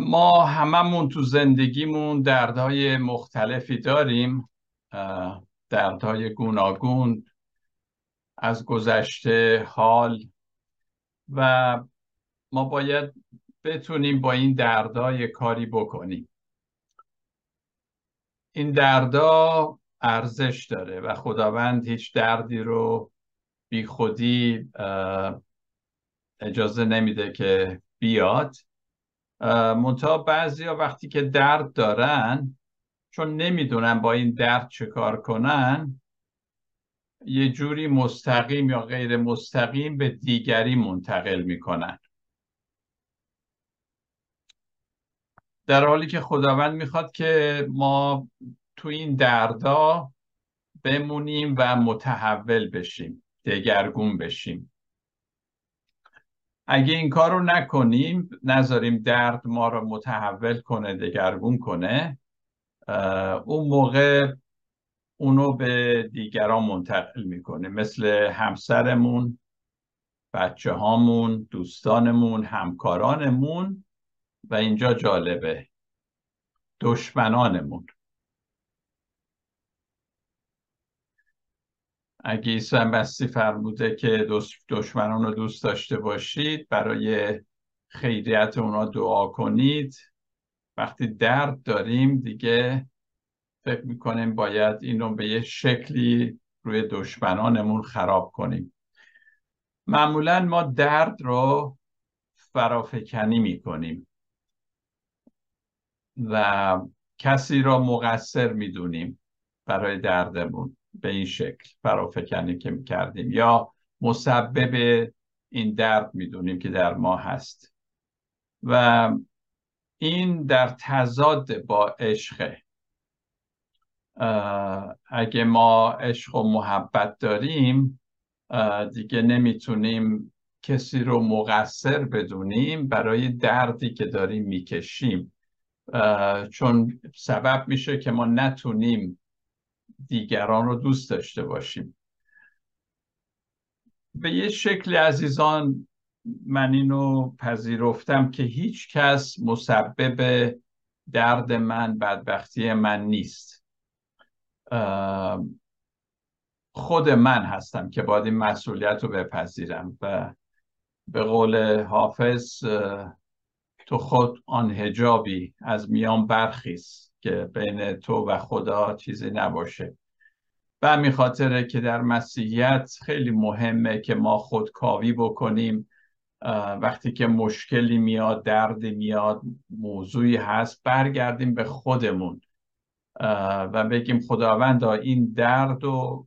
ما هممون تو زندگیمون دردهای مختلفی داریم. دردهای گوناگون از گذشته حال و ما باید بتونیم با این دردها کاری بکنیم. این دردا ارزش داره و خداوند هیچ دردی رو بی خودی اجازه نمیده که بیاد. منتها بعضی ها وقتی که درد دارن چون نمی‌دونن با این درد چه کار کنن یه جوری مستقیم یا غیر مستقیم به دیگری منتقل می‌کنن. در حالی که خداوند می‌خواد که ما تو این دردا بمونیم و متحول بشیم دگرگون بشیم. اگه این کار رو نکنیم نذاریم درد ما رو متحول کنه دگرگون کنه اون موقع اونو به دیگران منتقل می‌کنه. مثل همسرمون بچه هامون دوستانمون همکارانمون و اینجا جالبه دشمنانمون. اگه عیسی مسیح فرموده که دشمنان رو دوست داشته باشید برای خیریت اونا دعا کنید. وقتی درد داریم دیگه فکر می‌کنیم باید اینو به یه شکلی روی دشمنانمون خراب کنیم. معمولا ما درد رو فرافکنی می‌کنیم و کسی را مقصر می‌دونیم برای دردمون. به این شکل فرافکنی که می‌کردیم یا مسبب این درد می‌دونیم که در ما هست. و این در تضاد با عشقه اگه ما عشق و محبت داریم دیگه نمی‌تونیم کسی رو مقصر بدونیم برای دردی که داریم می‌کشیم. چون سبب میشه که ما نتونیم دیگران رو دوست داشته باشیم. به یه شکل عزیزان من اینو پذیرفتم که هیچ کس مسبب درد من بدبختی من نیست. خود من هستم که باید این مسئولیت رو بپذیرم و به قول حافظ تو خود آن هجابی از میان برخیز. که بین تو و خدا چیزی نباشه. و همین خاطره که در مسیحیت خیلی مهمه که ما خودکاوی بکنیم. وقتی که مشکلی میاد دردی میاد موضوعی هست برگردیم به خودمون. و بگیم خداوندا این درد و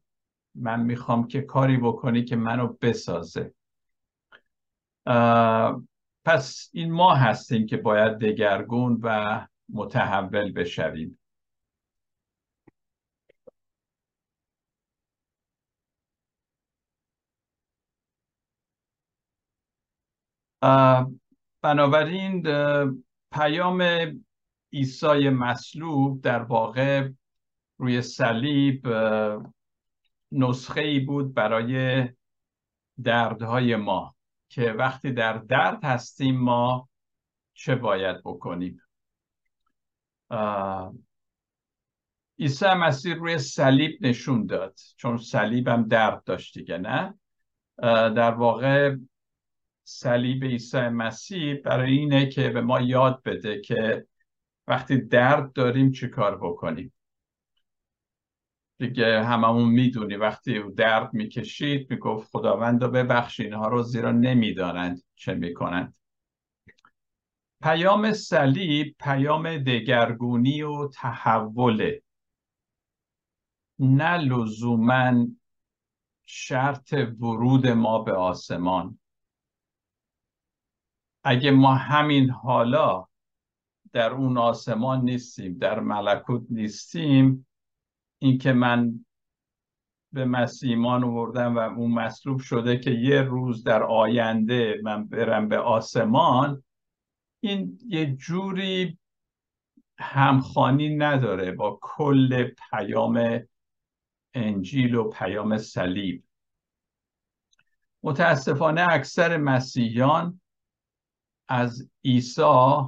من می‌خوام که کاری بکنی که منو بسازه. پس این ما هستیم که باید دگرگون و متحول بشویم. بنابراین پیام عیسی مصلوب در واقع روی صلیب نسخه ای بود برای دردهای ما که وقتی در درد هستیم ما چه باید بکنیم؟ عیسی مسیح روی صلیب نشون داد چون صلیب هم درد داشت دیگه نه؟ در واقع صلیب عیسی مسیح برای اینه که به ما یاد بده که وقتی درد داریم چی کار بکنیم. دیگه هممون می‌دونی وقتی درد می‌کشید می‌گفت خداوند رو ببخش اینها رو زیرا نمی‌دانند چه می‌کنند. پیام صلیب پیام دگرگونی و تحوله نه لزوما شرط ورود ما به آسمان. اگه ما همین حالا در اون آسمان نیستیم در ملکوت نیستیم اینکه من به مسیح ایمان آوردم و اون مصلوب شده که یه روز در آینده من برم به آسمان این یه جوری همخانی نداره با کل پیام انجیل و پیام صلیب. متاسفانه اکثر مسیحیان از عیسی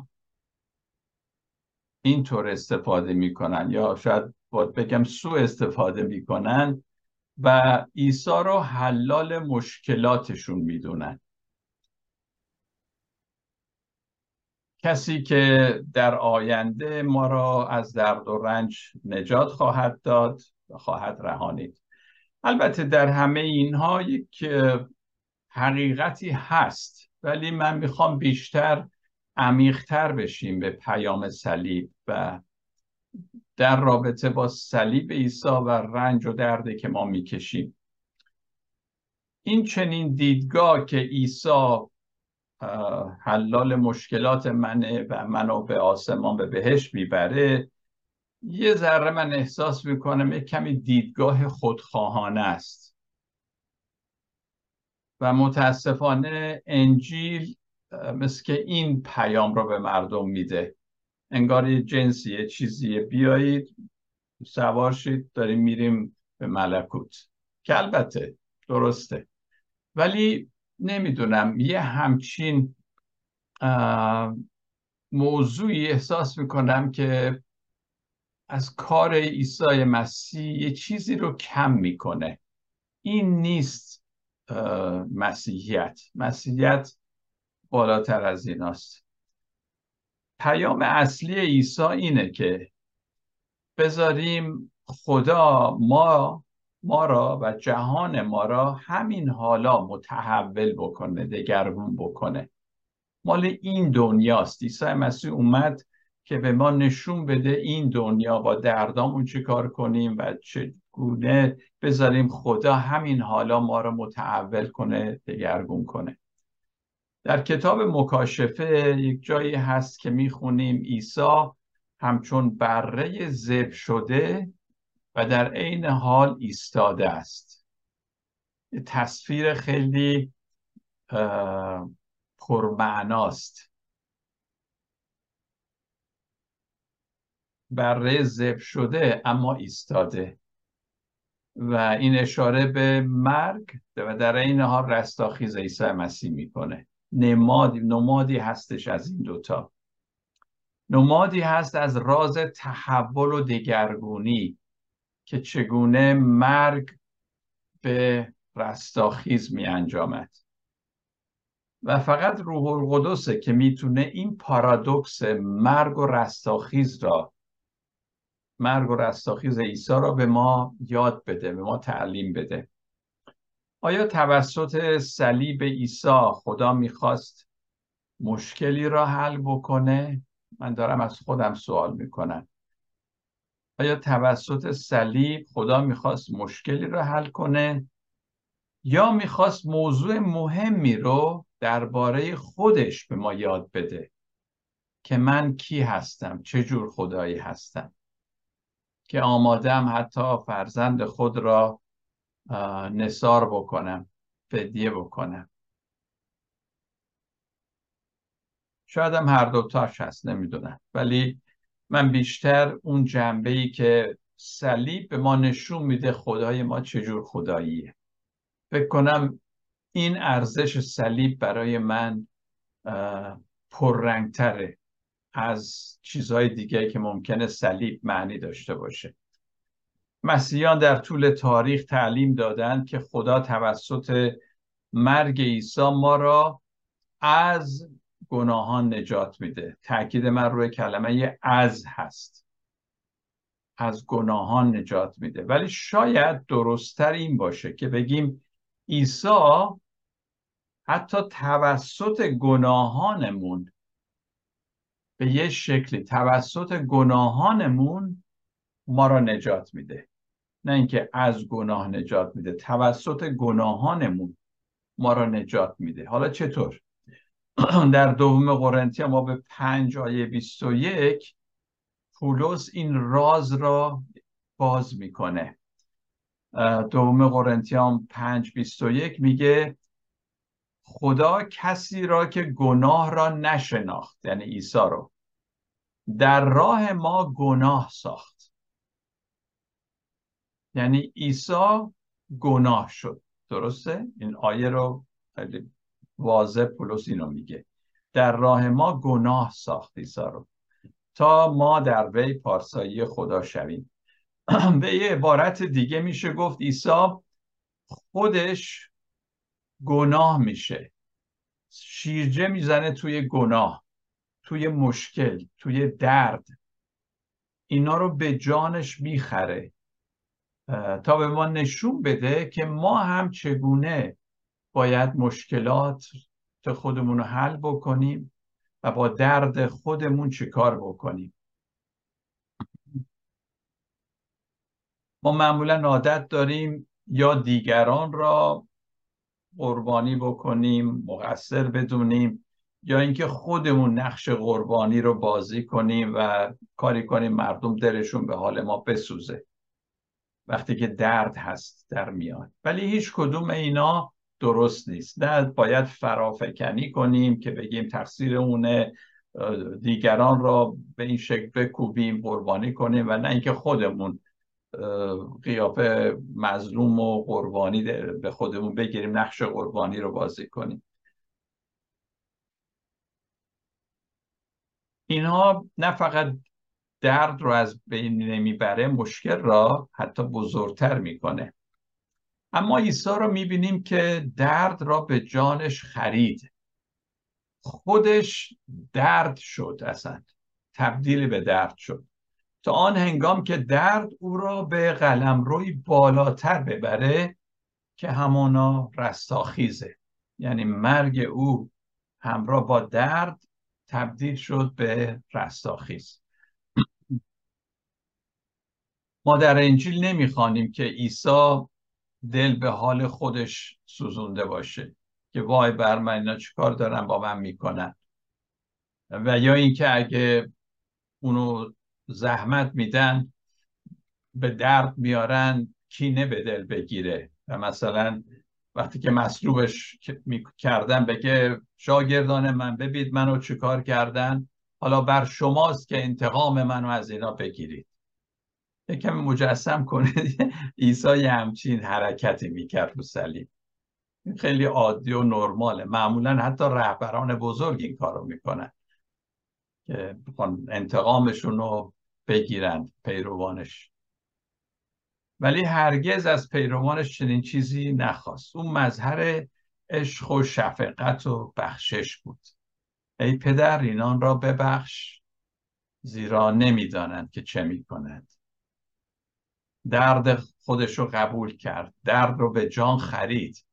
اینطور استفاده می‌کنن یا شاید باید بگم سو استفاده می‌کنن و عیسی رو حلال مشکلاتشون می‌دونن. کسی که در آینده ما را از درد و رنج نجات خواهد داد و خواهد رهانید. البته در همه اینها یک حقیقتی هست ولی من می‌خوام بیشتر عمیقتر بشیم به پیام صلیب و در رابطه با صلیب عیسی و رنج و درده که ما می‌کشیم. این چنین دیدگاه که عیسی حلال مشکلات منه و منو به آسمان به بهش می‌بره یه ذره من احساس می‌کنم یک کمی دیدگاه خودخواهانه است. و متاسفانه انجیل مثل که این پیام رو به مردم میده. انگار یه جنسی چیزیه بیایید سوار شید داریم میریم به ملکوت. که البته درسته. ولی نمی‌دونم یه همچین موضوعی احساس می‌کنم که از کار عیسی مسیح یه چیزی رو کم می‌کنه. این نیست مسیحیت. مسیحیت بالاتر از ایناست. پیام اصلی عیسی اینه که بذاریم خدا ما ما را و جهان ما را همین حالا متحول بکنه دگرگون بکنه. مال این دنیاست. عیسی مسیح اومد که به ما نشون بده این دنیا با دردامون چی کار کنیم و چگونه بذاریم خدا همین حالا ما را متحول کنه دگرگون کنه. در کتاب مکاشفه یک جایی هست که می‌خونیم عیسی همچون بره زب شده و در عین حال ایستاده است. تصویر خیلی پرمعناست. بره زب شده اما ایستاده. و این اشاره به مرگ و در این حال رستاخیز عیسی مسیح می‌کنه. نمادی نمادی هستش از این دوتا نمادی هست از راز تحول و دگرگونی. که چگونه مرگ به رستاخیز می انجامد. و فقط روح القدسه که می‌تونه این پارادوکس مرگ و رستاخیز را مرگ و رستاخیز عیسی را به ما یاد بده به ما تعلیم بده. آیا توسط صلیب عیسی خدا می‌خواست مشکلی را حل بکنه؟ من دارم از خودم سوال می‌کنم. آیا توسط صلیب خدا می‌خواست مشکلی را حل کنه یا می‌خواست موضوع مهمی رو درباره خودش به ما یاد بده که من کی هستم چه جور خدایی هستم؟ که آمادم حتی فرزند خود را نصار بکنم فدیه بکنم. شاید هم هر دوتاش هست نمی‌دونم. ولی من بیشتر اون جنبه ای که صلیب به ما نشون میده خدای ما چجور خداییه. فکر کنم این ارزش صلیب برای من پررنگتره از چیزهای دیگه که ممکنه صلیب معنی داشته باشه. مسیحیان در طول تاریخ تعلیم دادند که خدا توسط مرگ عیسی ما را از گناهان نجات میده. تاکید من روی کلمه از هست. از گناهان نجات میده. ولی شاید درستتر این باشه که بگیم عیسی حتی توسط گناهانمون به یه شکلی توسط گناهانمون ما را نجات میده. نه اینکه از گناه نجات میده توسط گناهانمون ما را نجات میده. حالا چطور؟ در دوم قرنتیا ما به پنج آیه 21 پولس این راز را باز می‌کنه. دوم قرنتیان پنج بیست و یک میگه خدا کسی را که گناه را نشناخت یعنی عیسی رو در راه ما گناه ساخت. یعنی عیسی گناه شد. درسته؟ این آیه رو خیلی واضح پولس اینو میگه. در راه ما گناه ساخت عیسی رو تا ما در وی پارسایی خدا شویم. به یه عبارت دیگه میشه گفت عیسی خودش گناه میشه. شیرجه می‌زنه توی گناه توی مشکل توی درد. اینا رو به جانش می‌خره. تا به ما نشون بده که ما هم چگونه باید مشکلات خودمون رو حل بکنیم و با درد خودمون چیکار بکنیم. ما معمولا عادت داریم یا دیگران را قربانی بکنیم مقصر بدونیم یا اینکه خودمون نقش قربانی رو بازی کنیم و کاری کنیم مردم دلشون به حال ما بسوزه. وقتی که درد هست در میاد ولی هیچ کدوم اینا درست نیست. نه باید فرافکنی کنیم که بگیم تقصیر اونه دیگران را به این شکل بکوبیم قربانی کنیم و نه اینکه خودمون قیافه مظلوم و قربانی به خودمون بگیریم نقش قربانی رو بازی کنیم. اینها نه فقط درد رو از بین نمی‌بره مشکل را حتی بزرگتر می‌کنه. اما عیسی رو می‌بینیم که درد را به جانش خرید. خودش درد شد اصلا. تبدیل به درد شد. تا آن هنگام که درد او را به قلم روی بالاتر ببره که همانا رستاخیزه. یعنی مرگ او همراه با درد تبدیل شد به رستاخیز. ما در انجیل نمی‌خوانیم که عیسی دل به حال خودش سوزونده باشه که وای بر من اینا چیکار دارن با من می‌کنن؟ و یا اینکه اگه اونو زحمت میدن به درد میارن کینه به دل بگیره. و مثلا وقتی که مصلوبش کردن بگه شاگردان من ببید منو چیکار کردن؟ حالا بر شماست که انتقام منو از اینا بگیرید. یکم مجسم کنید. عیسی همچین حرکتی می‌کرد رو صلیب. خیلی عادی و نرماله. معمولا حتی رهبران بزرگ این کارو می‌کنن که انتقامشون رو بگیرند پیروانش. ولی هرگز از پیروانش چنین چیزی نخواست. اون مظهر عشق و شفقت و بخشش بود. ای پدر اینان را ببخش. زیرا نمی‌دانند که چه می‌کنند. درد خودش رو قبول کرد. درد رو به جان خرید.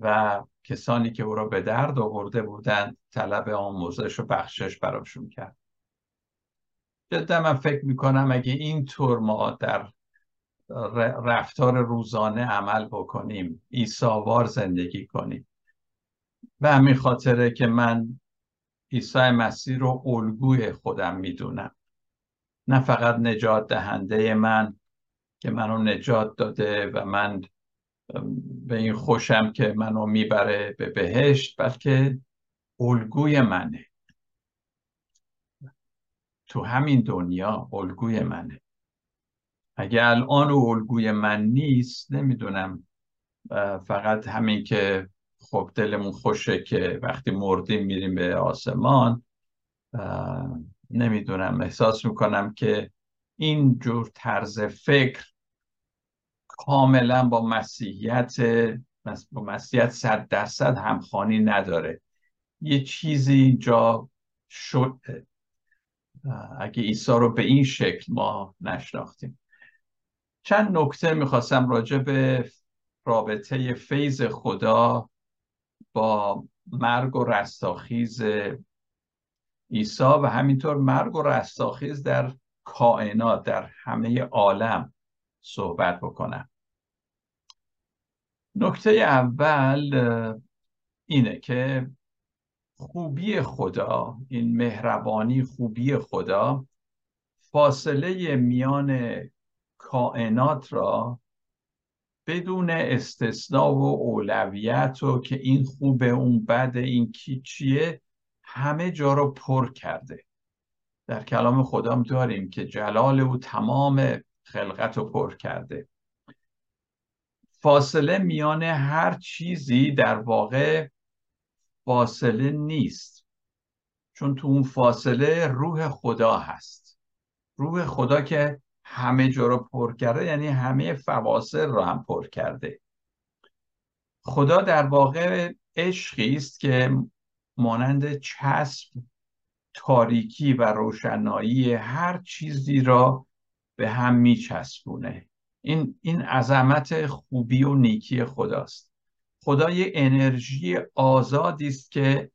و کسانی که او را به درد آورده بودند طلب آموزش و بخشش براشون کرد. جدا من فکر می‌کنم اگه اینطور ما در رفتار روزانه عمل بکنیم ایساوار زندگی کنیم. به همین خاطره که من عیسی مسیح رو الگوی خودم می‌دونم. نه فقط نجات دهنده من که منو نجات داده و من به این خوشم که منو می‌بره به بهشت بلکه الگوی منه. تو همین دنیا الگوی منه. اگه الان او الگوی من نیست نمی‌دونم فقط همین که خب دلمون خوشه که وقتی مردیم میریم به آسمان نمی‌دونم احساس می‌کنم که این جور طرز فکر کاملا با مسیحیت با مسیحیت صد درصد همخانی نداره. یه چیزی جا شد اگه عیسی رو به این شکل ما نشناختیم. چند نکته می‌خواستم راجع به رابطه فیض خدا با مرگ و رستاخیز عیسی و همینطور مرگ و رستاخیز در کائنات در همه عالم. صحبت بکنم. نکته اول اینه که خوبی خدا این مهربانی خوبی خدا فاصله میان کائنات را بدون استثناء و اولویت و که این خوبه اون بده این کی چیه همه جا رو پر کرده. در کلام خدا داریم که جلال او تمام خلقت رو پر کرده. فاصله میان هر چیزی در واقع فاصله نیست. چون تو اون فاصله روح خدا هست. روح خدا که همه جا رو پر کرده یعنی همه فواصل رو هم پر کرده. خدا در واقع عشقی است که مانند چسب تاریکی و روشنایی هر چیزی را به هم میچسبونه. این این عظمت خوبی و نیکی خداست. خدا یه انرژی آزادی است که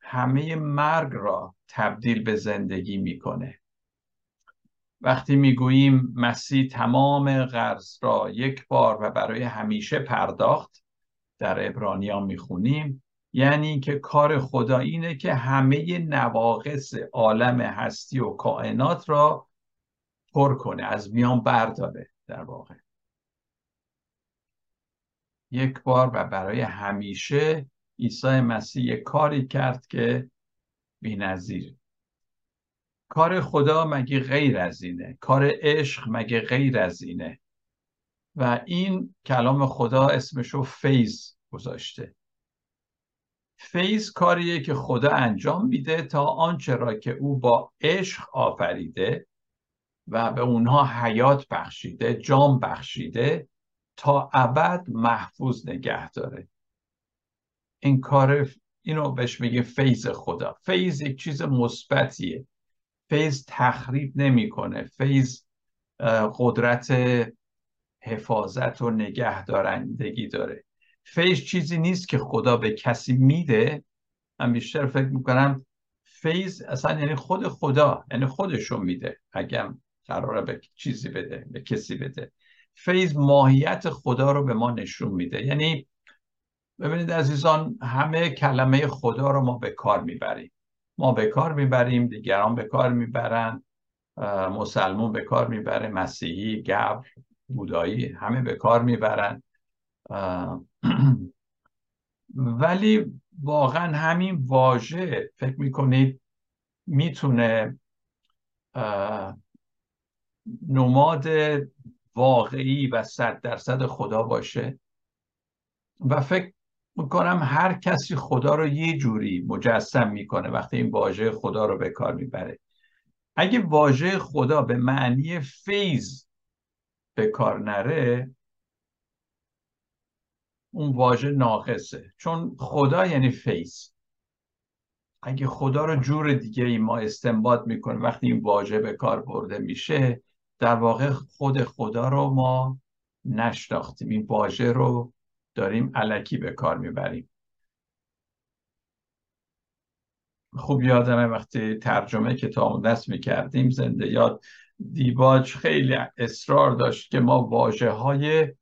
همه مرگ را تبدیل به زندگی می‌کنه. وقتی می‌گوییم مسیح تمام قرض را یک بار و برای همیشه پرداخت در ابرانیان می‌خونیم یعنی که کار خدا اینه که همه نواقص عالم هستی و کائنات را پر کنه از میان برداره در واقع. یک بار و برای همیشه عیسی مسیح کاری کرد که بی‌نظیر. کار خدا مگه غیر از اینه؟ کار عشق مگه غیر از اینه؟ و این کلام خدا اسمشو فیض گذاشته. فیض کاریه که خدا انجام میده تا آنچه را که او با عشق آفریده و به اونها حیات بخشیده جام بخشیده تا ابد محفوظ نگه داره. این کار اینو بهش میگه فیض خدا. فیض یک چیز مثبتیه. فیض تخریب نمی‌کنه. فیض قدرت حفاظت و نگهدارندگی داره. فیض چیزی نیست که خدا به کسی میده. من بیشتر فکر می‌کنم فیض اصلا یعنی خود خدا یعنی خودشون میده. اگر قراره به چیزی بده به کسی بده. فیض ماهیت خدا رو به ما نشون میده. یعنی ببینید عزیزان همه کلمه خدا رو ما به کار می‌بریم. ما به کار می‌بریم دیگران به کار می‌برن مسلمون به کار می‌بره مسیحی گبر بودایی همه به کار می‌برن. ولی واقعا همین واژه فکر می‌کنید می‌تونه نماد واقعی و صد درصد خدا باشه. و فکر می‌کنم هر کسی خدا رو یه جوری مجسم می‌کنه وقتی این واژه خدا رو به کار می‌بره. اگه واژه خدا به معنی فیض به کار نره اون واژه ناقصه. چون خدا یعنی فیض. اگه خدا رو جور دیگه ای ما استنباط می‌کنیم وقتی این واژه به کار برده میشه در واقع خود خدا رو ما نشناختیم. این واژه رو داریم علکی به کار می‌بریم. خوب یادمه وقتی ترجمه کتاب دست می‌کردیم زنده یاد دیباج خیلی اصرار داشت که ما واجه های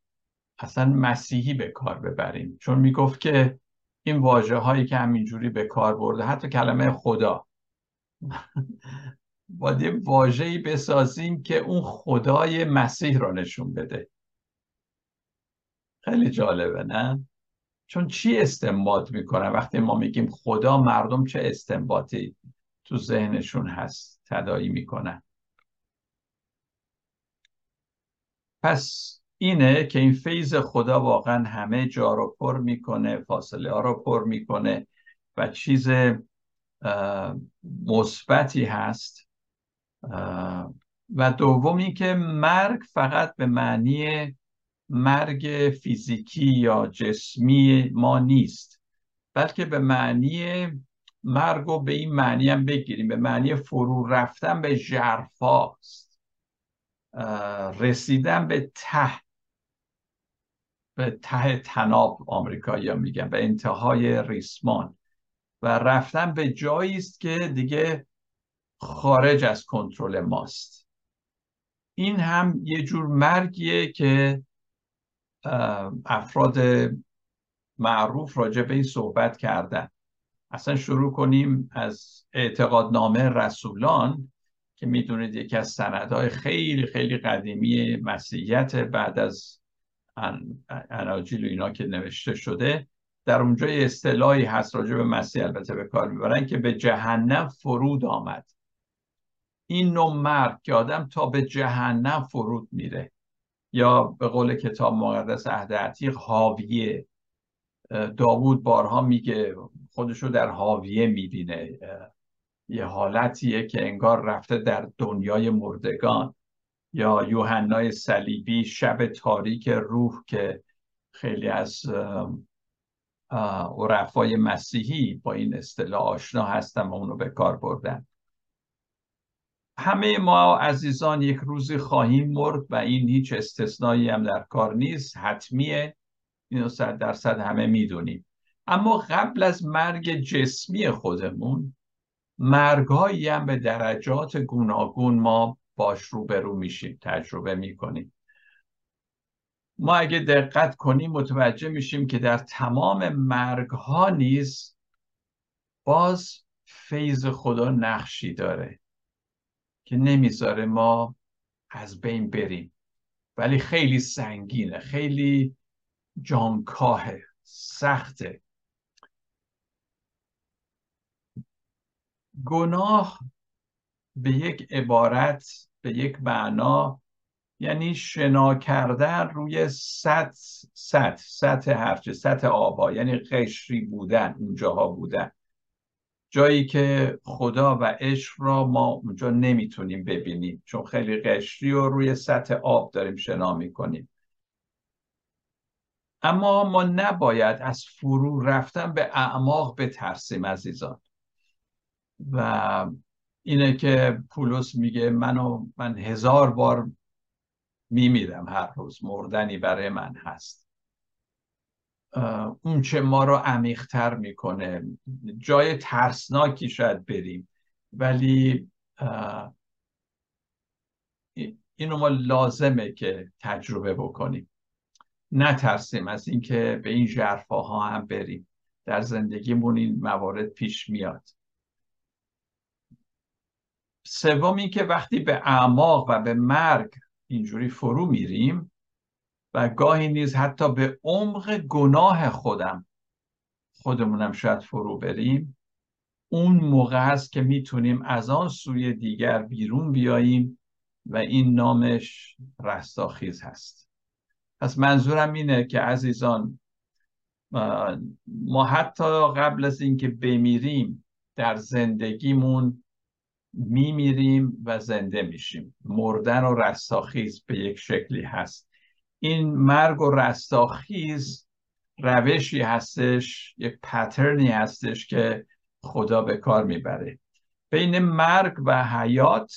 اصلا مسیحی به کار ببریم. چون می‌گفت که این واجه هایی که همینجوری به کار برده حتی کلمه خدا. باید یه واجهی بسازیم که اون خدای مسیح را نشون بده. خیلی جالبه نه؟ چون چی استنباط می‌کنه؟ وقتی ما میگیم خدا مردم چه استنباطی تو ذهنشون هست تدایی می‌کنن پس اینه که این فیض خدا واقعا همه جا رو پر می‌کنه فاصله ها رو پر می‌کنه و چیز مثبتی هست و دوم که مرگ فقط به معنی مرگ فیزیکی یا جسمی ما نیست بلکه به معنی مرگ رو به این معنی هم بگیریم به معنی فرو رفتن به جرفاست رسیدن به ته به ته تناب آمریکایی میگن به انتهای ریسمان. و رفتن به جایی است که دیگه خارج از کنترل ماست. این هم یه جور مرگیه که افراد معروف راجع به این صحبت کردن. اصلا شروع کنیم از اعتقادنامه رسولان که می‌دونید یکی از سندهای خیلی خیلی قدیمی مسیحیت بعد از اناجیل و اینا که نوشته شده در اونجا یه اصطلاحی هست راجع به مسیح البته به کار می‌برن که به جهنم فرود آمد. این نوع مرگ که آدم تا به جهنم فرود میره. یا به قول کتاب مقدس عهد عتیق حاویه. داوود بارها میگه خودشو در حاویه می‌بینه. یه حالتیه که انگار رفته در دنیای مردگان. یا یوحنای صلیبی شب تاریک روح که خیلی از عرفای مسیحی با این اصطلاح آشنا هستن و اونو به کار بردن. همه ما عزیزان یک روزی خواهیم مرد و این هیچ استثنایی هم در کار نیست حتمیه. اینو صد درصد همه می‌دونیم. اما قبل از مرگ جسمی خودمون مرگهایی هم به درجات گوناگون ما باش روبرو میشیم تجربه می‌کنیم. ما اگه دقت کنیم متوجه میشیم که در تمام مرگ ها نیز باز فیض خدا نقشی داره. که نمی‌ذاره ما از بین بریم. ولی خیلی سنگینه خیلی جانکاهه سخته. گناه به یک عبارت به یک معنا یعنی شنا کردن روی سطح سطح سطح هرچه سطح آبا یعنی قشری بودن اونجاها بودن. جایی که خدا و عشق را ما اونجا نمی‌تونیم ببینیم چون خیلی قشری و روی سطح آب داریم شنا می‌کنیم. اما ما نباید از فرو رفتن به اعماق بترسیم عزیزان. و اینه که پولس میگه منو من هزار بار میمیرم هر روز مردنی برای من هست. اون چه ما رو عمیقتر می‌کنه. جای ترسناکی شاید بریم ولی اینو ما لازمه که تجربه بکنیم. نترسیم از اینکه به این ها هم بریم. در زندگیمون این موارد پیش میاد. سوم که وقتی به اعماق و به مرگ اینجوری فرو میریم و گاهی نیز حتی به عمق گناه خودم خودمونم شاید فرو بریم. اون موقع است که می‌تونیم از آن سوی دیگر بیرون بیاییم و این نامش رستاخیز هست. پس منظورم اینه که عزیزان ما حتی قبل از اینکه بمیریم در زندگیمون میمیریم و زنده میشیم. مردن و رستاخیز به یک شکلی هست. این مرگ و رستاخیز روشی هستش یک پترنی هستش که خدا به کار می‌بره. بین مرگ و حیات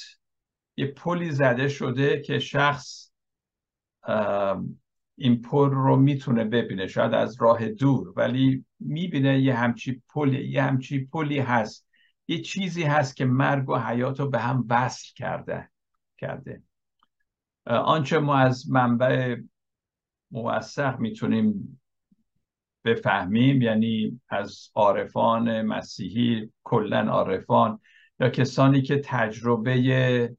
یه پلی زده شده که شخص این پل رو می‌تونه ببینه. شاید از راه دور ولی می‌بینه یه همچی پلی یه همچی پلی هست. یه چیزی هست که مرگ و حیات رو به هم وصل کرده کرده. آنچه ما از منبع موثق می‌تونیم بفهمیم یعنی از عارفان مسیحی کلا عارفان یا کسانی که تجربه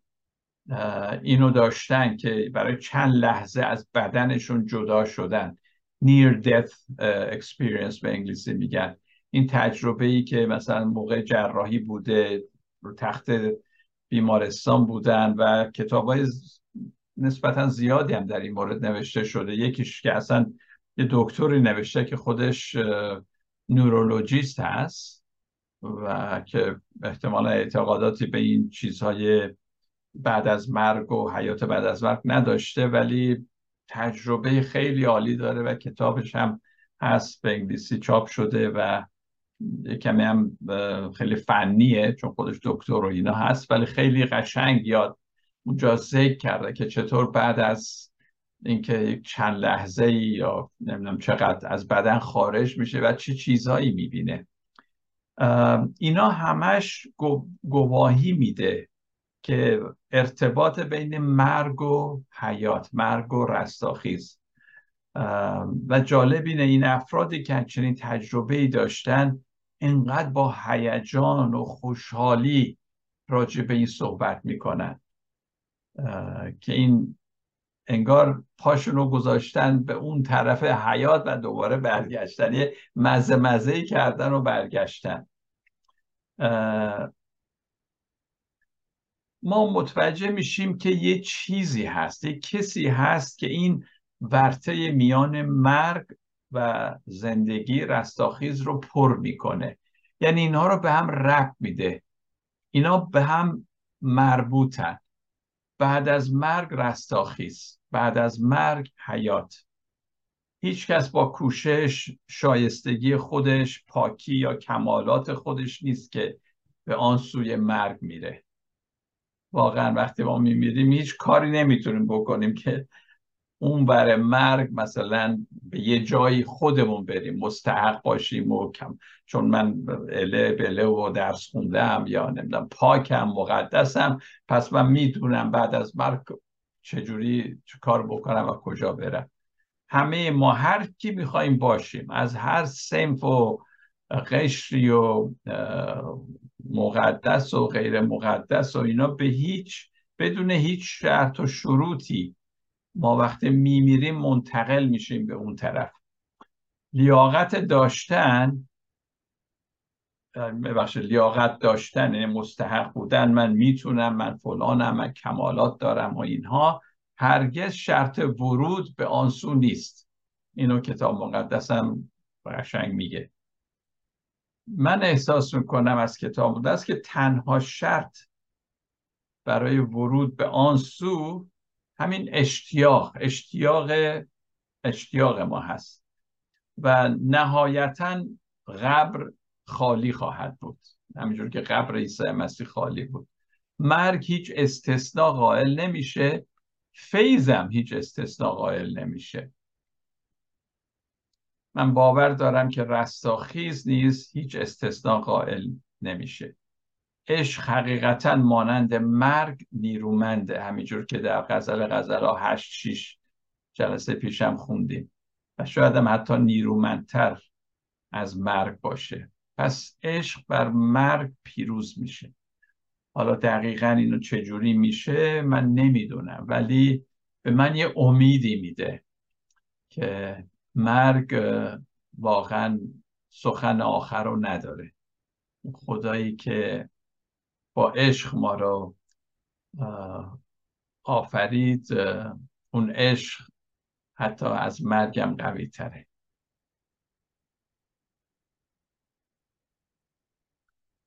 اینو داشتن که برای چند لحظه از بدنشون جدا شدن. Near death experience به انگلیسی میگن. این تجربه ای که مثلا موقع جراحی بوده رو تخت بیمارستان بودن و کتاب های نسبتا زیادی هم در این مورد نوشته شده. یکیش که اصلا یه دکتری نوشته که خودش نورولوژیست هست و که احتمالا اعتقاداتی به این چیزهای بعد از مرگ و حیات بعد از مرگ نداشته ولی تجربه خیلی عالی داره و کتابش هم هست به انگلیسی چاپ شده و کمی هم خیلی فنیه چون خودش دکتر و اینا هست ولی خیلی قشنگ یاد اونجا ذکر کرده که چطور بعد از اینکه چند لحظه ای یا نمی‌دونم چقدر از بدن خارج میشه و چه چیزهایی می‌بینه. اینا همش گواهی میده که ارتباط بین مرگ و حیات مرگ و رستاخیز. و جالب اینه این افرادی که چنین تجربه ای داشتن اینقدر با هیجان و خوشحالی راجع به این صحبت می‌کنن. که این انگار پاشون رو گذاشتن به اون طرف حیات و دوباره برگشتن. یه مزه مزه کردن و برگشتن. ما متوجه میشیم که یه چیزی هست. یه کسی هست که این ورته میان مرگ و زندگی رستاخیز رو پر می‌کنه. یعنی اینها رو به هم رب میده. اینا به هم مربوطن. بعد از مرگ رستاخیز بعد از مرگ حیات. هیچ کس با کوشش شایستگی خودش پاکی یا کمالات خودش نیست که به آن سوی مرگ میره. واقعا وقتی ما میمیریم هیچ کاری نمی‌تونیم بکنیم که اون بر مرگ مثلا به یه جایی خودمون بریم مستحق باشیم و کم چون من اله بله و درس خوندم یا نمی‌دونم پاکم مقدسم پس من می‌دونم بعد از مرگ چجوری چه کار بکنم و کجا برم. همه ما هر کی می‌خوایم باشیم از هر سنف و قشری و مقدس و غیر مقدس و اینا به هیچ بدون هیچ شرط و شروطی ما وقتی میمیریم منتقل میشیم به اون طرف. لیاقت داشتن ببخشید لیاقت داشتن یعنی مستحق بودن من می‌تونم من فلانم من کمالات دارم و اینها هرگز شرط ورود به آنسو نیست. اینو کتاب مقدسم قشنگ میگه. من احساس می‌کنم از کتاب مقدس که تنها شرط برای ورود به آن سو همین اشتیاق اشتیاق اشتیاق ما هست و نهایتا قبر خالی خواهد بود. همینجور که قبر عیسی مسیح خالی بود. مرگ هیچ استثناء قائل نمیشه. فیضم هیچ استثناء قائل نمیشه. من باور دارم که رستاخیز نیز هیچ استثناء قائل نمیشه. عشق حقیقتا مانند مرگ نیرومنده. همینجور که در غزل غزل ها هشت شیش جلسه پیشم خوندیم. و شاید هم حتی نیرومندتر از مرگ باشه. پس عشق بر مرگ پیروز میشه. حالا دقیقا اینو چجوری میشه من نمی‌دونم. ولی به من یه امیدی میده که مرگ واقعا سخن آخر رو نداره. خدایی که با عشق ما رو آفرید. اون عشق حتی از مرگم قوی تره.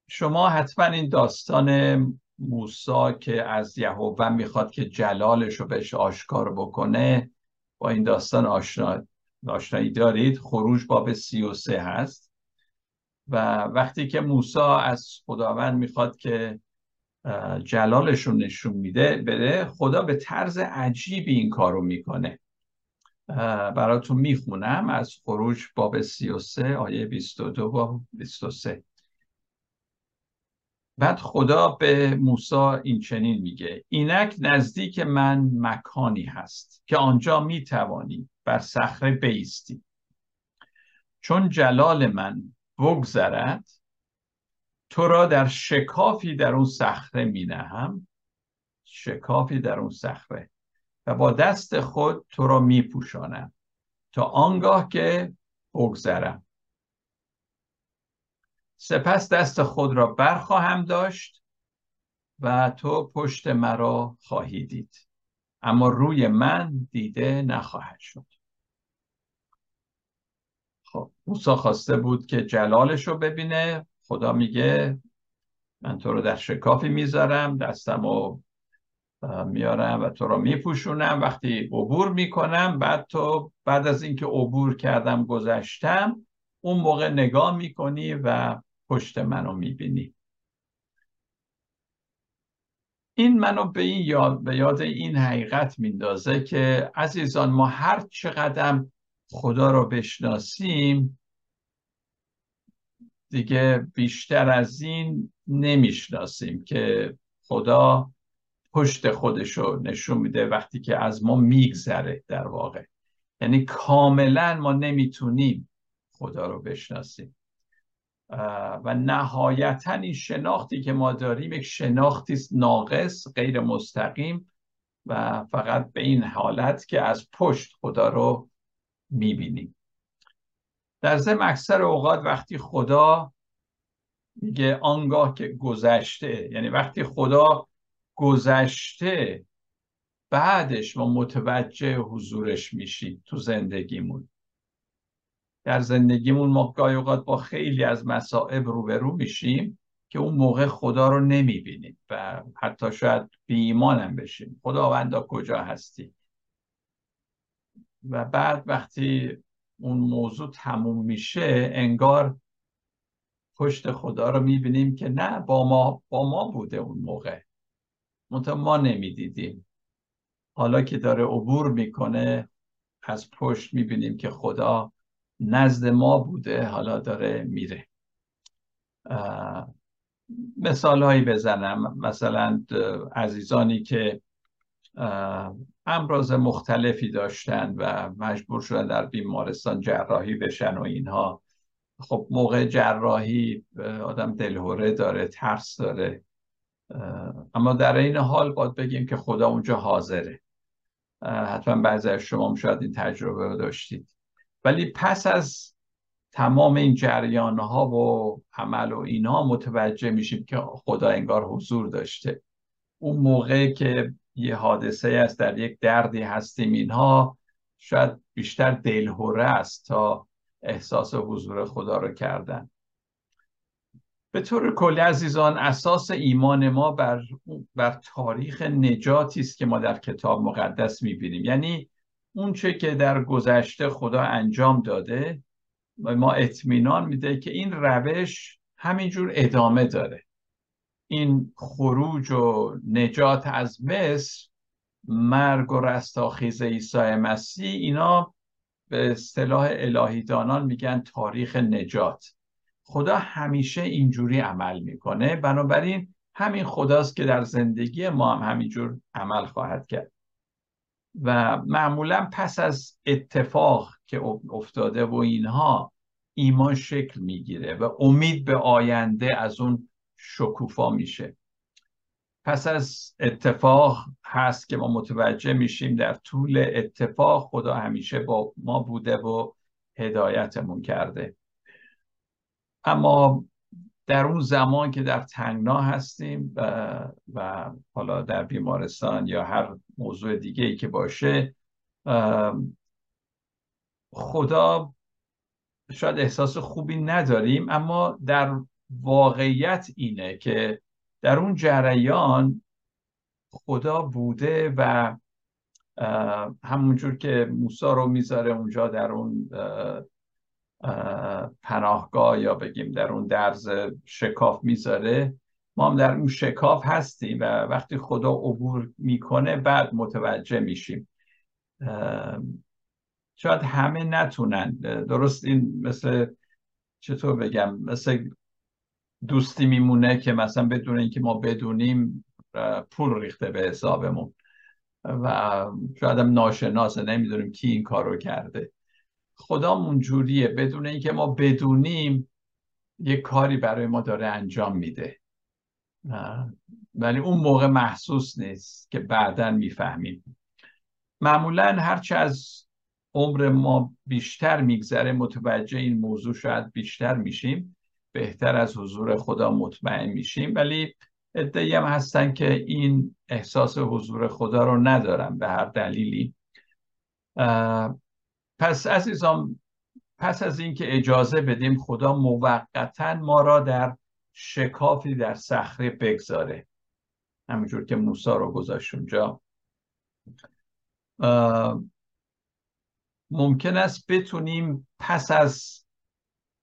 شما حتما این داستان موسا که از یهوه می‌خواد که جلالش رو بهش آشکار بکنه با این داستان آشنا آشنایی دارید؟ خروج باب سی و سه هست. و وقتی که موسا از خداوند می‌خواد که جلالش رو نشون میده بده خدا به طرز عجیبی این کارو می‌کنه. براتون می‌خونم از خروج باب 33 آیه 22 و 23 بعد خدا به موسی این چنین میگه اینک نزدیک من مکانی هست که آنجا می‌توانی بر صخره بیستی. چون جلال من بگذرد تو را در شکافی در اون صخره می نهم شکافی در اون صخره. و با دست خود تو را می پوشانم تا آنگاه که بگذرم. سپس دست خود را برخواهم داشت و تو پشت مرا خواهی دید. اما روی من دیده نخواهد شد. خب موسی خواسته بود که جلالش رو ببینه. خدا میگه من تو رو در شکافی می‌ذارم دستم رو میارم و تو رو میپوشونم. وقتی عبور می‌کنم بعد تو بعد از اینکه عبور کردم گذشتم اون موقع نگاه می‌کنی و پشت منو می‌بینی. این منو به این یاد به یاد این حقیقت میندازه که عزیزان ما هر چقدر خدا رو بشناسیم دیگه بیشتر از این نمی‌شناسیم که خدا پشت خودش رو نشون میده وقتی که از ما میگذره در واقع. یعنی کاملا ما نمی‌تونیم خدا رو بشناسیم. و نهایتا این شناختی که ما داریم یک شناختی ناقص غیر مستقیم و فقط به این حالت که از پشت خدا رو می‌بینیم در ضمن اکثر اوقات وقتی خدا میگه آنگاه که گذشته یعنی وقتی خدا گذشته بعدش ما متوجه حضورش میشیم تو زندگیمون. در زندگیمون ما گاهی اوقات با خیلی از مصائب روبرو میشیم که اون موقع خدا رو نمی‌بینیم و حتی شاید بی ایمانم بشیم. خداوندا کجا هستی؟ و بعد وقتی اون موضوع تموم میشه انگار پشت خدا رو می‌بینیم که نه با ما, با ما بوده اون موقع. منتها ما نمی‌دیدیم. حالا که داره عبور می‌کنه از پشت می‌بینیم که خدا نزد ما بوده حالا داره میره. مثال هایی بزنم. مثلا عزیزانی که امراض مختلفی داشتن و مجبور شدن در بیمارستان جراحی بشن و اینها. خب موقع جراحی آدم دلهوره داره ترس داره. اما در این حال باید بگیم که خدا اونجا حاضره. حتما بعضی از شما شاید این تجربه رو داشتید. ولی پس از تمام این جریان ها و عمل و اینها متوجه میشیم که خدا انگار حضور داشته. اون موقع که یه حادثه است در یک دردی هستیم اینها. شاید بیشتر دلهوره است تا احساس حضور خدا رو کردن. به طور کلی عزیزان اساس ایمان ما بر, بر تاریخ نجاتی است که ما در کتاب مقدس می‌بینیم. یعنی اونچه که در گذشته خدا انجام داده ما اطمینان میده که این روش همینجور ادامه داره. این خروج و نجات از مصر مرگ و رستاخیز عیسی مسیح اینا به اصطلاح الهیدانان میگن تاریخ نجات. خدا همیشه اینجوری عمل می‌کنه. بنابراین همین خداست که در زندگی ما هم همینجور عمل خواهد کرد. و معمولا پس از اتفاق که افتاده و اینها ایمان شکل می‌گیره و امید به آینده از اون شکوفا میشه. پس از اتفاق هست که ما متوجه میشیم در طول اتفاق خدا همیشه با ما بوده و هدایتمون کرده. اما در اون زمان که در تنگنا هستیم و, و حالا در بیمارستان یا هر موضوع دیگه ای که باشه خدا شاید احساس خوبی نداریم اما در واقعیت اینه که در اون جریان خدا بوده و همونجور که موسا رو می‌ذاره اونجا در اون پناهگاه یا بگیم در اون درز شکاف می‌ذاره ما هم در اون شکاف هستیم و وقتی خدا عبور می‌کنه بعد متوجه میشیم. شاید همه نتونن. درست این مثل چطور بگم مثل دوستی میمونه که مثلا بدون اینکه ما بدونیم پول ریخته به حسابمون. و شاید هم ناشناسه نمی‌دونیم کی این کار رو کرده خدا جوریه. بدون اینکه ما بدونیم یه کاری برای ما داره انجام میده. ولی اون موقع محسوس نیست که بعدا می‌فهمیم. معمولا هرچه از عمر ما بیشتر میگذره متوجه این موضوع شاید بیشتر میشیم. بهتر از حضور خدا مطمئن میشیم. ولی ادهی هم هستن که این احساس حضور خدا رو ندارن به هر دلیلی. پس عزیزان پس از اینکه اجازه بدیم خدا موقتا ما را در شکافی در صخره بگذاره. همینجور که موسا رو گذاشت اونجا. ممکن است بتونیم پس از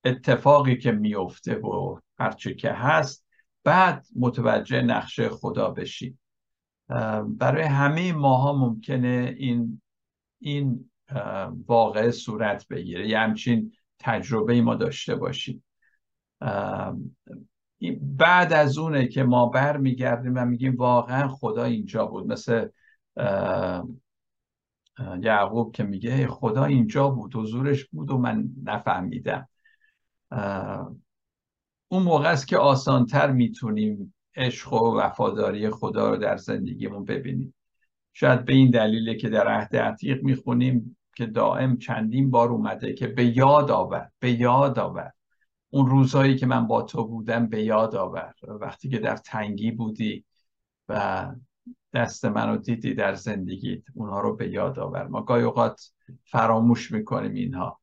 اتفاقی که میفته و هرچه که هست بعد متوجه نقشه خدا بشیم. برای همه ماها ممکنه این این واقع صورت بگیره. یه همچین تجربه ما داشته باشیم. بعد از اونه که ما بر میگردیم و میگیم واقعا خدا اینجا بود. مثل یعقوب که میگه خدا اینجا بود حضورش بود و من نفهمیدم. اون موقع است که آسانتر می‌تونیم عشق و وفاداری خدا رو در زندگیمون ببینیم. شاید به این دلیله که در عهد عتیق می‌خونیم که دائم چندین بار اومده که به یاد آور به یاد آور. اون روزهایی که من با تو بودم به یاد آور. وقتی که در تنگی بودی و دست منو دیدی در زندگیت اونها رو به یاد آور. ما گاهی اوقات فراموش می‌کنیم اینها.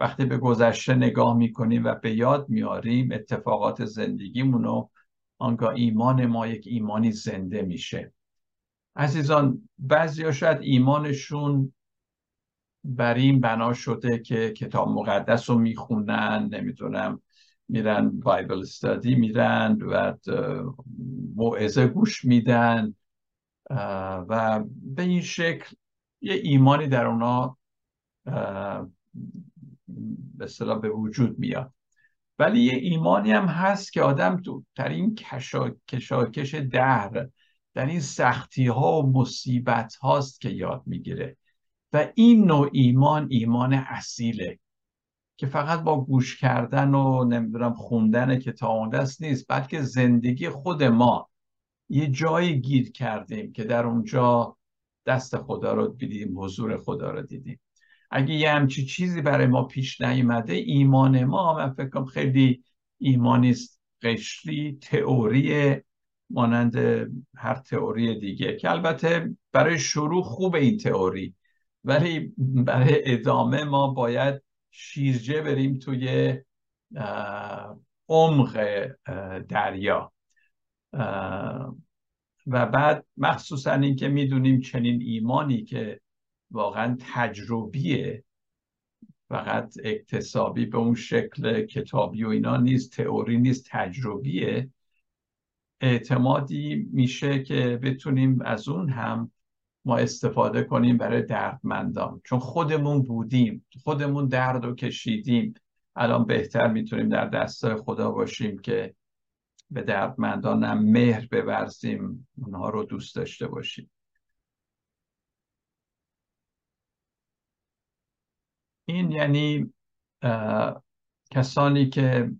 وقتی به گذشته نگاه می‌کنیم و به یاد میاریم اتفاقات زندگیمون رو آنگاه ایمان ما یک ایمانی زنده میشه. عزیزان بعضی شاید ایمانشون بر این بنا شده که کتاب مقدس رو می‌خونن نمی‌دونم میرن بایبل استادی میرن و موعظه گوش میدن و به این شکل یه ایمانی در اونا به به وجود میاد. ولی یه ایمانی هم هست که آدم تو در این کشاکش دهر در این سختی ها و مصیبت هاست که یاد می‌گیره. و این نوع ایمان ایمان اصیله که فقط با گوش کردن و نمی‌دونم خوندن کتاب دست نیست بلکه زندگی خود ما یه جایی گیر کردیم که در اونجا دست خدا رو دیدیم حضور خدا رو دیدیم. اگه یه همچی چیزی برای ما پیش نیومده ایمان ما من فکر خیلی ایمانی قشری تئوری مانند هر تئوری دیگه که البته برای شروع خوب این تئوری ولی برای ادامه ما باید شیرجه بریم توی عمق دریا. و بعد مخصوصا اینکه می‌دونیم چنین ایمانی که واقعا تجربیه فقط اکتسابی به اون شکل کتابی و اینا نیست تئوری نیست تجربیه. اعتمادی میشه که بتونیم از اون هم ما استفاده کنیم برای دردمندان. چون خودمون بودیم خودمون درد و کشیدیم. الان بهتر می‌تونیم در دستای خدا باشیم که به دردمندانم مهر بورزیم اونها رو دوست داشته باشیم. این یعنی کسانی که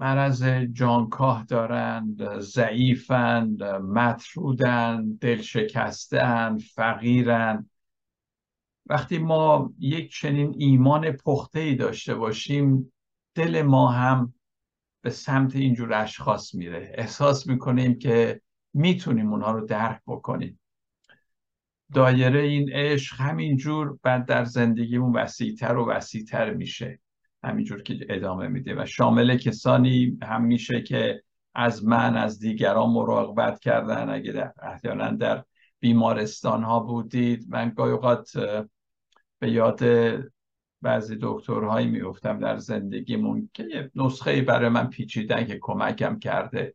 مرض جانکاه دارند ضعیفند مطرودند دلشکستند فقیرند. وقتی ما یک چنین ایمان پخته ای داشته باشیم دل ما هم به سمت اینجور اشخاص میره. احساس می‌کنیم که می‌تونیم اونها رو درک بکنیم. دایره این عشق همینجور بعد در زندگیمون وسیعتر و وسیعتر میشه. همینجور که ادامه میده. و شامل کسانی هم میشه که از من از دیگران مراقبت کردن. اگه احیانا در بیمارستان ها بودید. من گاهی اوقات به یاد بعضی دکترهایی میفتم در زندگیمون که یه نسخه برای من پیچیدن که کمکم کرده.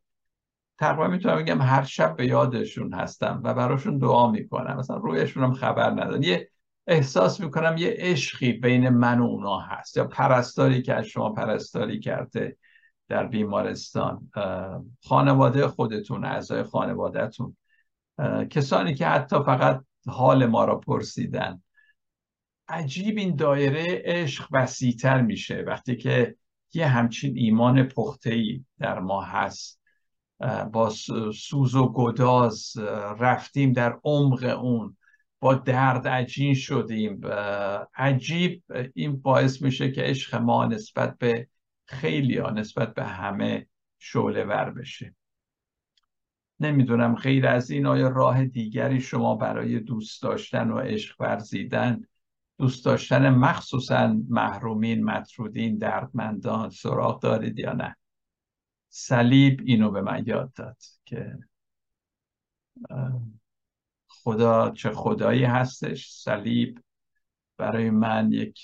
تقریبا می‌تونم بگم هر شب به یادشون هستم و براشون دعا می‌کنم. مثلا رویشون هم خبر ندارم یه احساس می‌کنم یه عشقی بین من و اونا هست. یا پرستاری که از شما پرستاری کرده در بیمارستان. خانواده خودتون اعضای خانوادهتون. کسانی که حتی فقط حال ما را پرسیدن. عجیب این دایره عشق وسیعتر میشه. وقتی که یه همچین ایمان پخته در ما هست. با سوز و گداز رفتیم در عمق اون. با درد عجین شدیم. عجیب این باعث میشه که عشق ما نسبت به خیلی ها نسبت به همه شعله ور بشه. نمی‌دونم غیر از این آیا راه دیگری شما برای دوست داشتن و عشق ورزیدن دوست داشتن مخصوصا محرومین مطرودین دردمندان سراغ دارید یا نه؟ صلیب اینو به من یاد داد که خدا چه خدایی هستش. صلیب برای من یک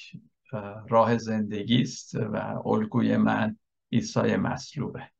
راه زندگی است و الگوی من عیسی مصلوبه